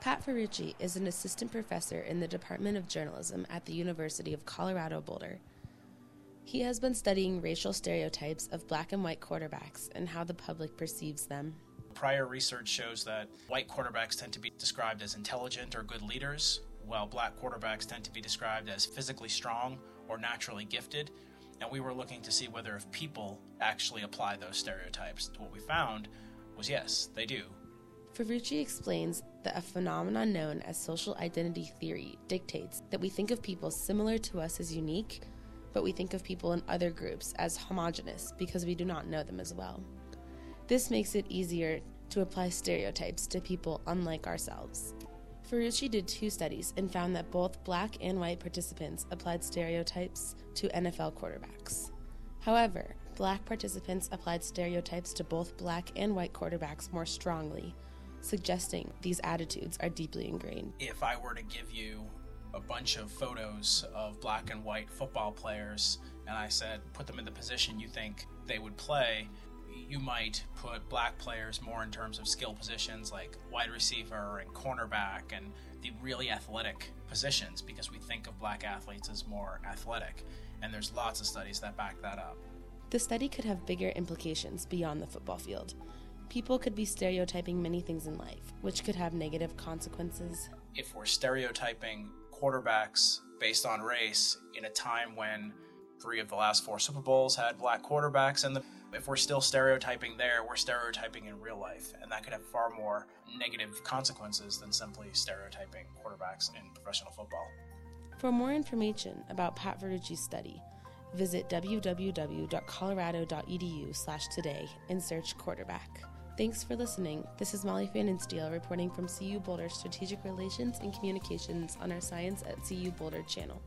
Pat Ferrucci is an assistant professor in the Department of Journalism at the University of Colorado Boulder. He has been studying racial stereotypes of black and white quarterbacks and how the public perceives them. Prior research shows that white quarterbacks tend to be described as intelligent or good leaders, while black quarterbacks tend to be described as physically strong or naturally gifted. And we were looking to see whether if people actually apply those stereotypes. What we found was yes, they do. Ferrucci explains that a phenomenon known as social identity theory dictates that we think of people similar to us as unique, but we think of people in other groups as homogenous because we do not know them as well. This makes it easier to apply stereotypes to people unlike ourselves. Ferrucci did two studies and found that both black and white participants applied stereotypes to NFL quarterbacks. However, black participants applied stereotypes to both black and white quarterbacks more strongly, suggesting these attitudes are deeply ingrained. If I were to give you a bunch of photos of black and white football players and I said, put them in the position you think they would play, you might put black players more in terms of skill positions like wide receiver and cornerback and the really athletic positions because we think of black athletes as more athletic. And there's lots of studies that back that up. The study could have bigger implications beyond the football field. People could be stereotyping many things in life, which could have negative consequences. If we're stereotyping quarterbacks based on race in a time when three of the last four Super Bowls had black quarterbacks, and the, if we're still stereotyping there, we're stereotyping in real life, and that could have far more negative consequences than simply stereotyping quarterbacks in professional football. For more information about Pat Ferrucci's study, visit www.colorado.edu slash today and search quarterback. Thanks for listening. This is Molly Fanninsteel reporting from CU Boulder Strategic Relations and Communications on our Science at CU Boulder channel.